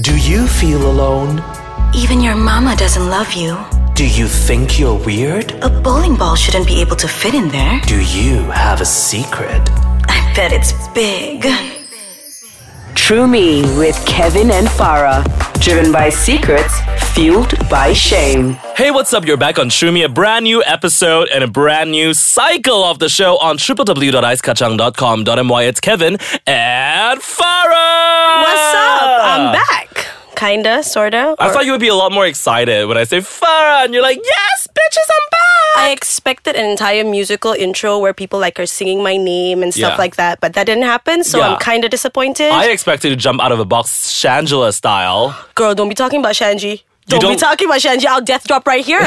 Do you feel alone? Even your mama doesn't love you. Do you think you're weird? A bowling ball shouldn't be able to fit in there. Do you have a secret? I bet it's big. True Me with Kevin and Farah. Driven by secrets, fueled by shame. Hey, what's up? You're back on Shumi, a brand new episode and a brand new cycle of the show on www.icekachang.com.my. It's Kevin and Farah. What's up? I'm back. Kinda, sorta. I or- thought you would be a lot more excited when I say Farah, and you're like, yes, bitches, I'm back. I expected an entire musical intro where people like are singing my name and stuff Yeah. like that, but that didn't happen, so Yeah. I'm kinda disappointed. I expected to jump out of a box Shangela style. Girl, don't be talking about Shanji. Don't, be don't- talking about Shanji. I'll death drop right here.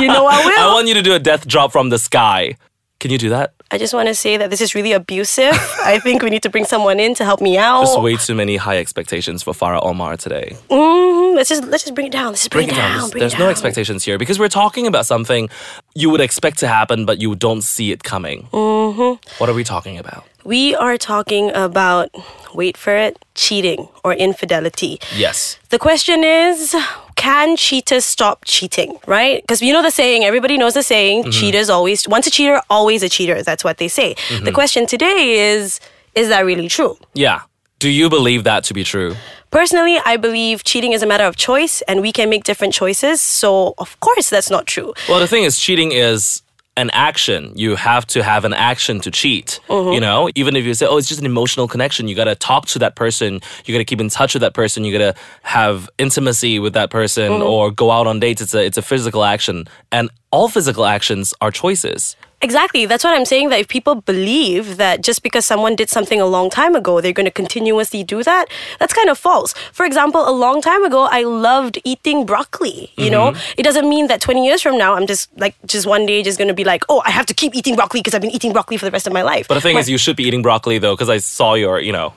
you know I will. I want you to do a death drop from the sky. Can you do that? I just want to say that this is really abusive. I think we need to bring someone in to help me out. Just way too many high expectations for Farah Omar today. Mhm. Let's just let's just bring it down. Let's just bring, Bring it down. There's, Bring there's it no expectations here because we're talking about something you would expect to happen, but you don't see it coming. Mm-hmm. What are we talking about? We are talking about wait for it, cheating or infidelity. Yes. The question is can cheaters stop cheating, right? Because you know the saying, everybody knows the saying, mm-hmm. cheaters always, once a cheater, always a cheater. That's what they say. The mm-hmm. question today is, is that really true? Yeah. Do you believe that to be true? Personally, I believe cheating is a matter of choice and we can make different choices. So, of course, that's not true. Well, the thing is, cheating is an action. You have to have an action to cheat. You uh-huh. know, even if you say, oh, it's just an emotional connection, you got to talk to that person. You got to keep in touch with that person. You got to have intimacy with that person uh-huh. or go out on dates. It's a, it's a physical action. And all physical actions are choices. Exactly. That's what I'm saying. That if people believe that just because someone did something a long time ago, they're going to continuously do that, that's kind of false. For example, a long time ago, I loved eating broccoli. You know, Mm-hmm. it doesn't mean that 20 years from now, I'm just like, just one day, just going to be like, oh, I have to keep eating broccoli because I've been eating broccoli for the rest of my life. But the thing My- is, you should be eating broccoli though, because I saw your, you know,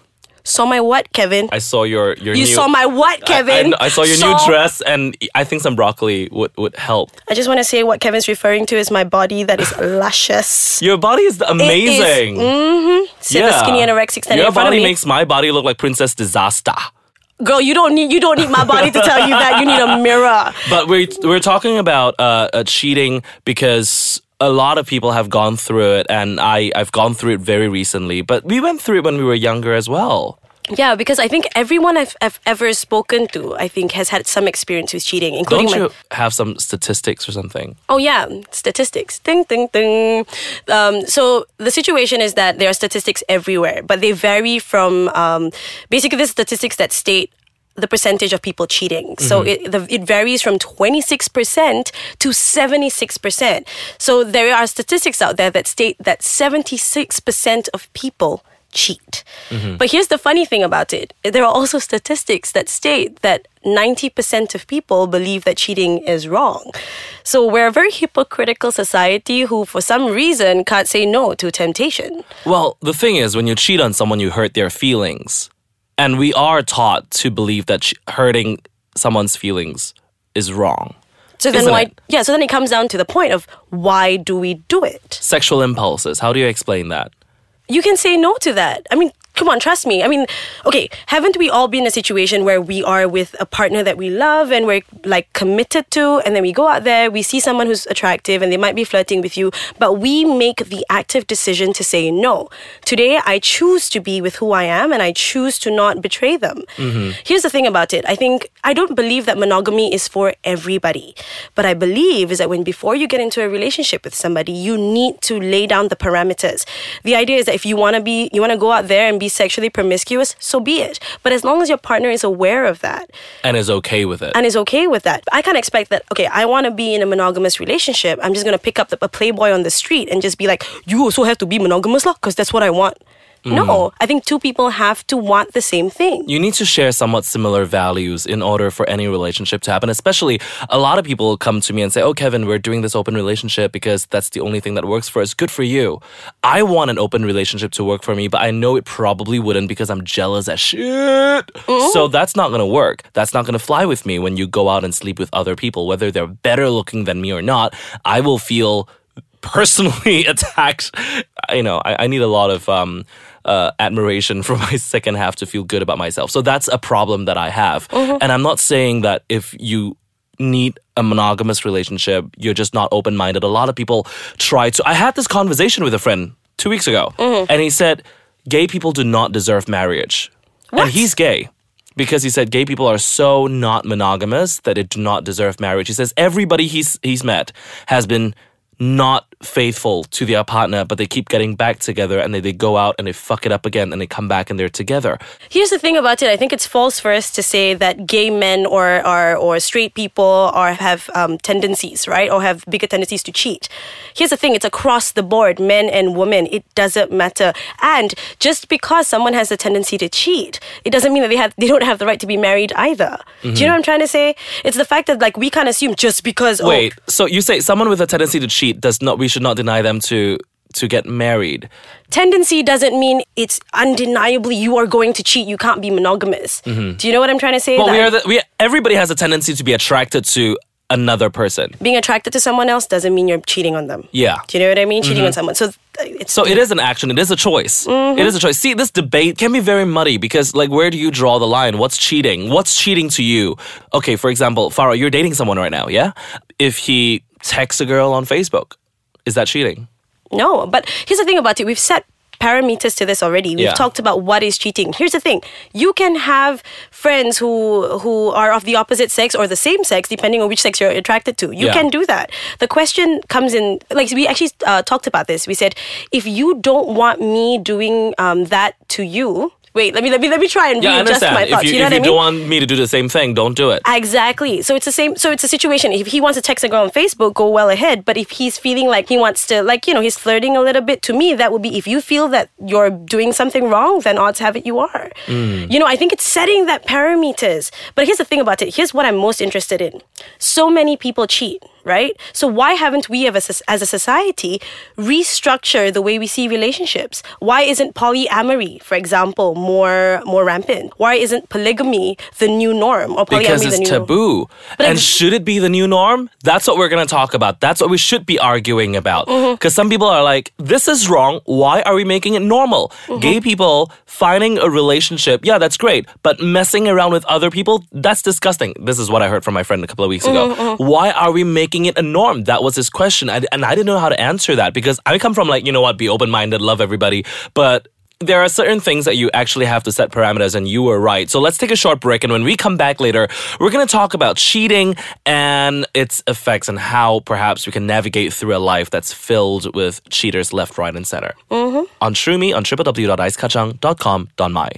saw my what, Kevin? I saw your your you new. saw my what, Kevin? I, I saw your Saw- new dress, and I think some broccoli would would help. I just want to say what Kevin's referring to is my body that is luscious. Your body is amazing. See the skinny anorexic standing Your in front of body me. makes my body look like Princess Disaster. Girl, you don't need you don't need my body to tell you that. You need a mirror. But we're we're talking about uh, uh, cheating because a lot of people have gone through it, and I I've gone through it very recently. But we went through it when we were younger as well. Yeah, because I think everyone I've, I've ever spoken to, I think, has had some experience with cheating, including Don't my. you have some statistics or something? Oh yeah, statistics. Ding ding ding. Um, so the situation is that there are statistics everywhere, but they vary from um, basically the statistics that state the percentage of people cheating. So mm-hmm. it the, it varies from 26% to 76%. So there are statistics out there that state that 76% of people cheat. Mm-hmm. But here's the funny thing about it. There are also statistics that state that 90% of people believe that cheating is wrong. So we're a very hypocritical society who for some reason can't say no to temptation. Well, the thing is, when you cheat on someone, you hurt their feelings, and we are taught to believe that hurting someone's feelings is wrong. So then why it? yeah, so then it comes down to the point of why do we do it? Sexual impulses. How do you explain that? you can say no to that. I mean, come on, trust me. I mean, okay, haven't we all been in a situation where we are with a partner that we love and we're like committed to, and then we go out there, we see someone who's attractive and they might be flirting with you, but we make the active decision to say no. Today, I choose to be with who I am and I choose to not betray them. Mm-hmm. Here's the thing about it I think I don't believe that monogamy is for everybody, but I believe is that when before you get into a relationship with somebody, you need to lay down the parameters. The idea is that if you want to be, you want to go out there and be sexually promiscuous, so be it. But as long as your partner is aware of that And is okay with it. and is okay with that, I can't expect that. Okay, I want to be in a monogamous relationship. I'm just gonna pick up the, a playboy on the street and just be like, you also have to be monogamous, lah, because that's what I want. No, mm-hmm. I think two people have to want the same thing. you need to share somewhat similar values in order for any relationship to happen. Especially, a lot of people come to me and say, Oh, Kevin, we're doing this open relationship because that's the only thing that works for us. Good for you. I want an open relationship to work for me, but I know it probably wouldn't because I'm jealous as shit. Mm-hmm. So that's not gonna work. That's not gonna fly with me when you go out and sleep with other people, whether they're better looking than me or not. I will feel personally attacked. You know, I, I need a lot of um, uh, admiration for my second half to feel good about myself. So that's a problem that I have. And I'm not saying that if you need a monogamous relationship, you're just not open minded. A lot of people try to. I had this conversation with a friend two weeks ago, and he said, gay people do not deserve marriage. And he's gay. Because he said gay people are so not monogamous that they do not deserve marriage. He says everybody he's he's met has been not faithful to their partner, but they keep getting back together and they, they go out and they fuck it up again and they come back and they're together. Here's the thing about it. I think it's false for us to say that gay men or or, or straight people are have um, tendencies, right, or have bigger tendencies to cheat. Here's the thing. It's across the board, men and women. It doesn't matter. And just because someone has a tendency to cheat, it doesn't mean that they have they don't have the right to be married either. Do you know what I'm trying to say? It's the fact that like we can't assume just because. oh, Wait, so you say someone with a tendency to cheat does not we should not deny them to to get married. tendency doesn't mean it's undeniably you are going to cheat. You can't be monogamous. Do you know what I'm trying to say? Mm-hmm. Well, we are the, we everybody has a tendency to be attracted to another person. being attracted to someone else doesn't mean you're cheating on them. Yeah. Mm-hmm. Do you know what I mean? Cheating on someone. So it's So it is an action. It is a choice. It is a choice. See, this debate can be very muddy because, like, where do you draw the line? What's cheating? What's cheating to you? Okay, for example, Farah, you're dating someone right now, yeah? If he texts a girl on Facebook, is that cheating? No, but here's the thing about it. We've set parameters to this already. We've Yeah. talked about what is cheating. Here's the thing. You can have friends who who are of the opposite sex or the same sex depending on which sex you're attracted to. You Yeah. can do that. The question comes in like we actually uh, talked about this. We said if you don't want me doing um, that to you, wait, let me let me let me try and Yeah, readjust my If thoughts. you, you know if what you I mean? don't want me to do the same thing, don't do it. Exactly. So it's the same. So it's a situation. If he wants to text a girl on Facebook, go well ahead. But if he's feeling like he wants to, like you know, he's flirting a little bit. To me, that would be if you feel that you're doing something wrong, then odds have it you are. Mm. You know, I think it's setting that parameters. But here's the thing about it. Here's what I'm most interested in. So many people cheat. Right? So why haven't we as a, as a society restructure the way we see relationships? Why isn't polyamory, for example, more more rampant? Why isn't polygamy the new norm or polyamory because the it's new taboo. But and should it be the new norm? That's what we're going to talk about. That's what we should be arguing about. Mm-hmm. Because some people are like, this is wrong. Why are we making it normal? Mm-hmm. Gay people finding a relationship, yeah, that's great. But messing around with other people, that's disgusting. This is what I heard from my friend a couple of weeks ago. Mm-hmm, Why are we making it a norm? That was his question. I, and I didn't know how to answer that because I come from like, you know what, be open minded, love everybody. But there are certain things that you actually have to set parameters, and you were right. So let's take a short break, and when we come back later, we're going to talk about cheating and its effects and how perhaps we can navigate through a life that's filled with cheaters left, right, and center. Mm-hmm. On TrueMe on www.icekachang.com.my.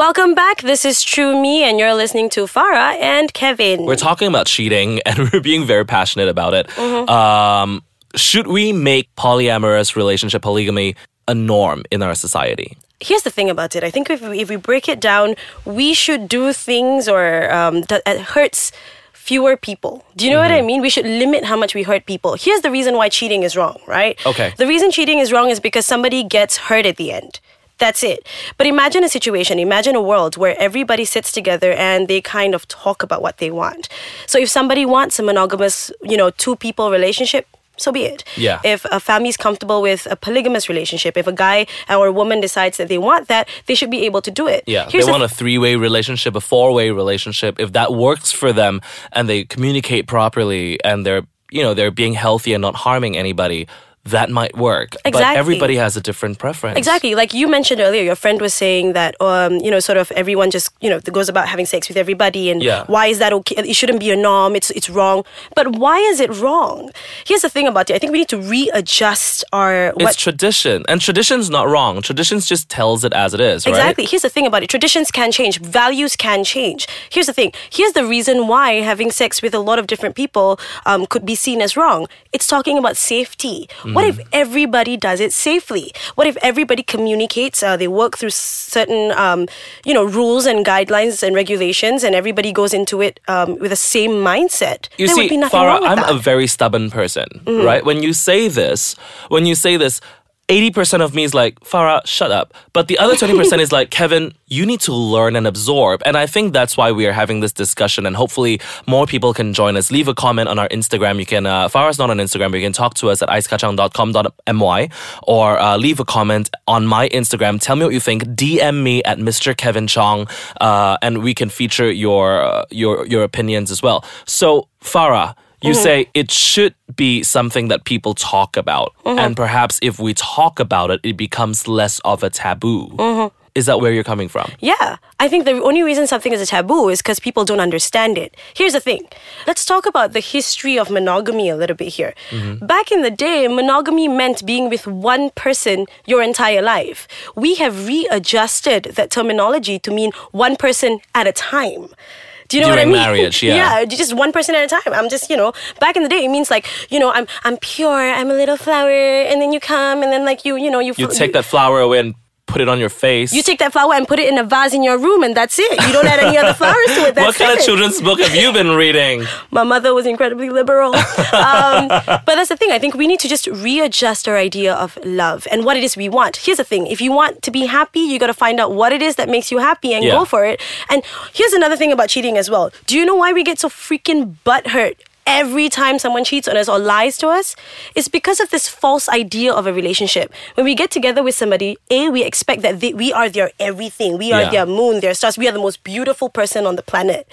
Welcome back. This is True Me, and you're listening to Farah and Kevin. We're talking about cheating, and we're being very passionate about it. Um, should we make polyamorous relationship polygamy a norm in our society? Here's the thing about it. I think if we, if we break it down, we should do things or um, that that hurts fewer people. Do you know Mm-hmm. what I mean? We should limit how much we hurt people. Here's the reason why cheating is wrong, right? Okay. The reason cheating is wrong is because somebody gets hurt at the end. That's it. But imagine a situation, imagine a world where everybody sits together and they kind of talk about what they want. So if somebody wants a monogamous, you know, two people relationship, so be it. Yeah. If a family is comfortable with a polygamous relationship, if a guy or a woman decides that they want that, they should be able to do it. Yeah, Here's they the want a three-way relationship, a four-way relationship. If that works for them and they communicate properly and they're, you know, they're being healthy and not harming anybody, that might work. But everybody has a different preference. Exactly. Like you mentioned earlier, your friend was saying that, um, you know, sort of everyone just, you know, goes about having sex with everybody, and Yeah. why is that okay? It shouldn't be a norm. It's it's wrong. But why is it wrong? Here's the thing about it. I think we need to readjust our It's tradition, and tradition's not wrong. Traditions just tells it as it is, right? Exactly. Here's the thing about it. Traditions can change. Values can change. Here's the thing. Here's the reason why having sex with a lot of different people um, could be seen as wrong. It's talking about safety. What if Mm-hmm. everybody does it safely? What if everybody communicates? Uh, they work through certain, um, you know, rules and guidelines and regulations, and everybody goes into it um, with the same mindset. You there see, would be nothing Farah, I'm that. A very stubborn person, right? When you say this, when you say this, 80% of me is like, Farah, shut up. But the other 20% is like, Kevin, you need to learn and absorb. And I think that's why we are having this discussion. And hopefully more people can join us. Leave a comment on our Instagram. You can, uh, Farah's not on Instagram, but you can talk to us at icekachang.com.my or uh, leave a comment on my Instagram. Tell me what you think. DM me at Mr. Kevin Chong, uh, and we can feature your, uh, your, your opinions as well. So, Farah, you mm-hmm. say it should be something that people talk about. Mm-hmm. And perhaps if we talk about it, it becomes less of a taboo. Mm-hmm. Is that where you're coming from? Yeah, I think the only reason something is a taboo is because people don't understand it. Here's the thing let's talk about the history of monogamy a little bit here. Back in the day, monogamy meant being with one person your entire life. We have readjusted that terminology to mean one person at a time. Do you know During what I mean? marriage, yeah. yeah, just one person at a time. I'm just, you know, back in the day, it means like, you know, I'm I'm pure, I'm a little flower, and then you come, and then like you, you know, you You take that flower away and put it on your face. you take that flower and put it in a vase in your room, and that's it. You don't add any other flowers to it. That's what kind it. of children's book have you been reading? My mother was incredibly liberal. um, but that's the thing. I think we need to just readjust our idea of love and what it is we want. Here's the thing if you want to be happy, you got to find out what it is that makes you happy and Yeah. go for it. And here's another thing about cheating as well. Do you know why we get so freaking butthurt? Every time someone cheats on us or lies to us, it's because of this false idea of a relationship. When we get together with somebody, A, we expect that they, we are their everything. We are Yeah. their moon, their stars. We are the most beautiful person on the planet.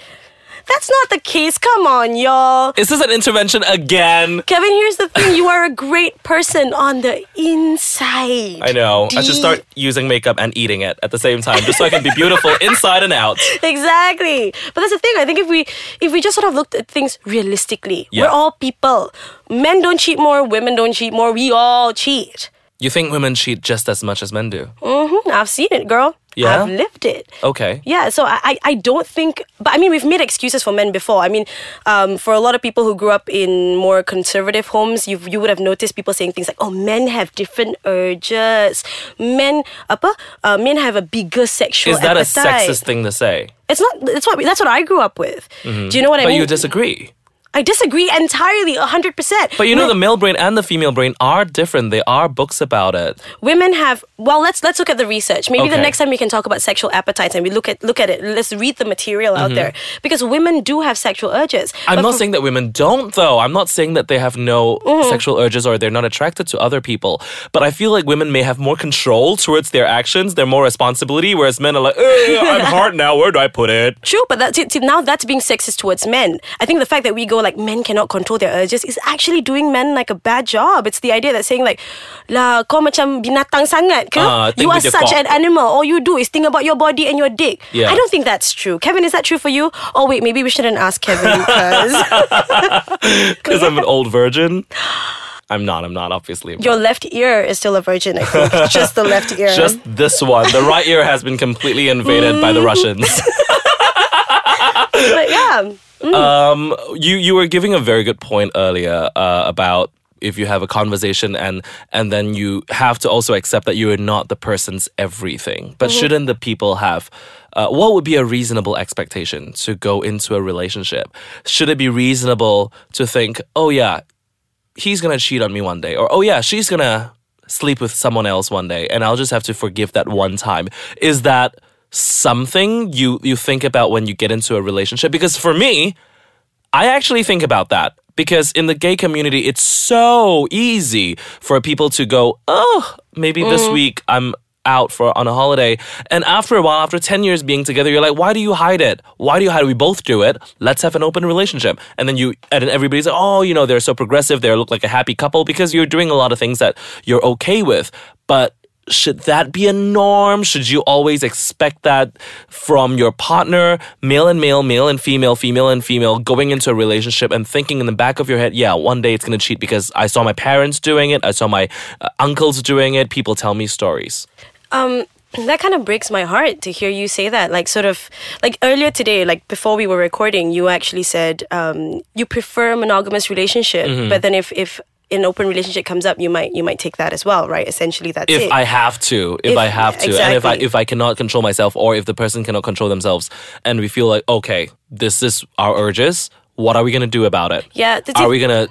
That's not the case. Come on, y'all. Is this an intervention again? Kevin, here's the thing. You are a great person on the inside. I know. I should start using makeup and eating it at the same time, just so I can be beautiful inside and out. Exactly. But that's the thing. I think if we if we just sort of looked at things realistically, Yeah. we're all people. Men don't cheat more, women don't cheat more. We all cheat. You think women cheat just as much as men do? hmm I've seen it, girl. Yeah? I've lived it. Okay. Yeah, so I, I- I don't think, but I mean, we've made excuses for men before. I mean, um, for a lot of people who grew up in more conservative homes, you you would have noticed people saying things like, "Oh, men have different urges. Men, apa, uh, men have a bigger sexual Is that a sexist thing to say? It's not. It's what that's what I grew up with. Do you know what I But mean? you disagree. I disagree entirely, hundred percent. But you know, the male brain and the female brain are different. There are books about it. women have well let's let's look at the research maybe the next time we can talk about sexual appetites and we look at look at it let's read the material out there because women do have sexual urges Mm-hmm. I'm But not for- saying that women don't, though. I'm not saying that they have no Mm-hmm. sexual urges or they're not attracted to other people. But I feel like women may have more control towards their actions, they're more responsibility, whereas men are like, "Eh, I'm hard now. Where do I put it? True, but that's it. Now that's being sexist towards men. I think the fact that we go like men cannot control their urges is actually doing men like a bad job. It's the idea that saying like, lah kau macam binatang sangat ke? Ah, think you are such cock." an animal. All you do is think about your body and your dick. Yeah. I don't think that's true. Kevin, is that true for you? Oh wait, maybe we shouldn't ask Kevin because Because I'm an old virgin. I'm not. I'm not, obviously. your left ear is still a virgin. I think just the left ear. Just this one. The right ear has been completely invaded by the mm. Russians. but yeah. Um, you you were giving a very good point earlier uh, about if you have a conversation and and then you have to also accept that you are not the person's everything. But shouldn't the people have? Uh, what would be a reasonable expectation to go into a relationship? Should it be reasonable to think, oh yeah, he's gonna cheat on me one day, or oh yeah, she's gonna sleep with someone else one day, and I'll just have to forgive that one time? Is that something you you think about when you get into a relationship? Because for me, I actually think about that. Because in the gay community, it's so easy for people to go, oh, maybe this mm. week I'm out for on a holiday. And after a while after 10 years being together you're like why do you hide it? Why do you hide it? We both do it. Let's have an open relationship. And then you and then everybody's like oh you know they're so progressive. They look like a happy couple because you're doing a lot of things that you're okay with. But should that be a norm? Should you always expect that from your partner, male and male, male and female, female and female, going into a relationship and thinking in the back of your head, yeah, one day it's gonna cheat because I saw my parents doing it, I saw my uh, uncles doing it, people tell me stories. Um, that kind of breaks my heart to hear you say that. Like, sort of, like earlier today, like before we were recording, you actually said um, you prefer a monogamous relationship, Mm-hmm. but then if if an open relationship comes up, you might you might take that as well, right? Essentially, that's If it. I have to, if, If- I have to, and if I if I cannot control myself, or if the person cannot control themselves, and we feel like okay, this is our urges. What are we gonna do about it? Yeah, Are we gonna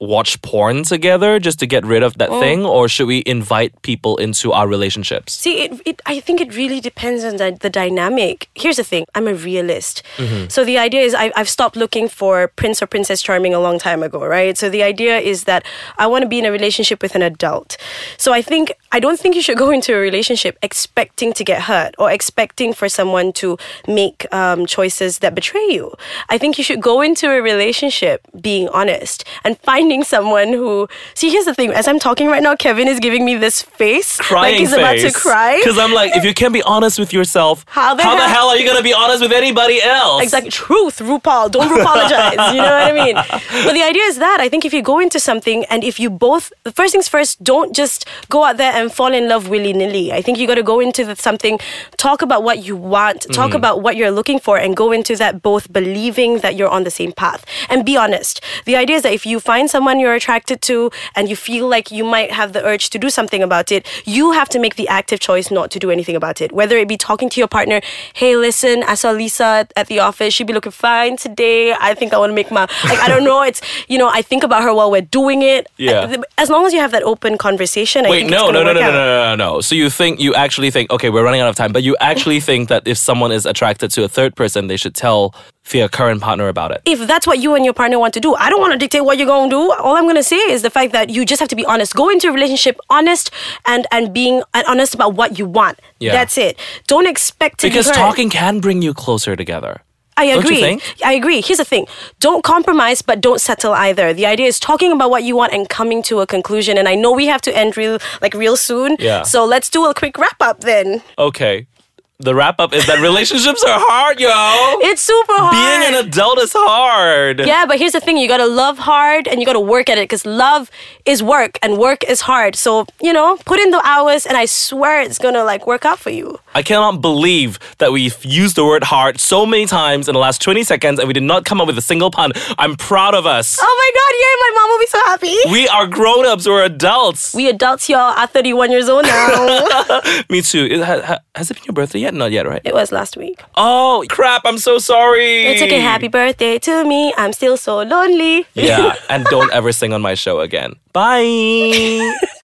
watch porn together just to get rid of Oh. that thing, or should we invite people into our relationships? See, it, it, I think it really depends on the, the dynamic. Here's the thing I'm a realist. So the idea is I, I've stopped looking for Prince or Princess Charming a long time ago, right? So the idea is that I want to be in a relationship with an adult. So I think, I don't think you should go into a relationship expecting to get hurt or expecting for someone to make um, choices that betray you. I think you should go into a relationship being honest and finding someone who. See, here's the thing. As I'm talking right now, Kevin is giving me this face. Crying like he's about to cry. Because I'm like, if you can't be honest with yourself, How the how the hell- hell are you gonna be honest with anybody else? Exactly. Truth, RuPaul. Don't apologize. you know what I mean? But the idea is that I think if you go into something and if you both, the first things first, don't just go out there and fall in love willy nilly. I think you got to go into the, something, talk about what you want, talk mm-hmm. about what you're looking for, and go into that both believing that you're on the same path and be honest. The idea is that if you find someone you're attracted to and you feel like you might have the urge to do something about it, you have to make the active choice not to do anything about it. Whether it be talking to your partner, hey, listen, I saw Lisa at the office. She'd be looking fine today. I think I want to make my, like, I don't know. It's, you know, I think about her while we're doing it. Yeah. As long as you have that open conversation, I Wait, no, no, no, no, no, no, no, no. So you think you actually think, okay, we're running out of time, but you actually think that if someone is attracted to a third person, they should tell their current partner about it. if that's what you and your partner want to do, I don't want to dictate what you're going to do. All I'm going to say is the fact that you just have to be honest. Go into a relationship honest and and being honest about what you want. Yeah. That's it. Don't expect to Because be talking can bring you closer together. I agree. I agree. Here's the thing. Don't compromise, but don't settle either. The idea is talking about what you want and coming to a conclusion. And I know we have to end real like real soon. Yeah. So let's do a quick wrap up then. Okay. The wrap up is that relationships are hard, yo. It's super hard. Being an adult is hard. Yeah, but here's the thing: you gotta love hard and you gotta work at it because love is work and work is hard. So you know, put in the hours, and I swear it's gonna like work out for you. I cannot believe that we've used the word hard so many times in the last 20 seconds and we did not come up with a single pun. I'm proud of us. Oh my god! Yeah, my mom will be so happy. We are grown ups, we're adults. We adults, y'all, are 31 years old now. Me too. It- ha- ha- has it been your birthday yet? Not yet, right? it was last week. Oh, crap. I'm so sorry. It's okay. Happy birthday to me. I'm still so lonely. Yeah, and don't ever sing on my show again. Bye.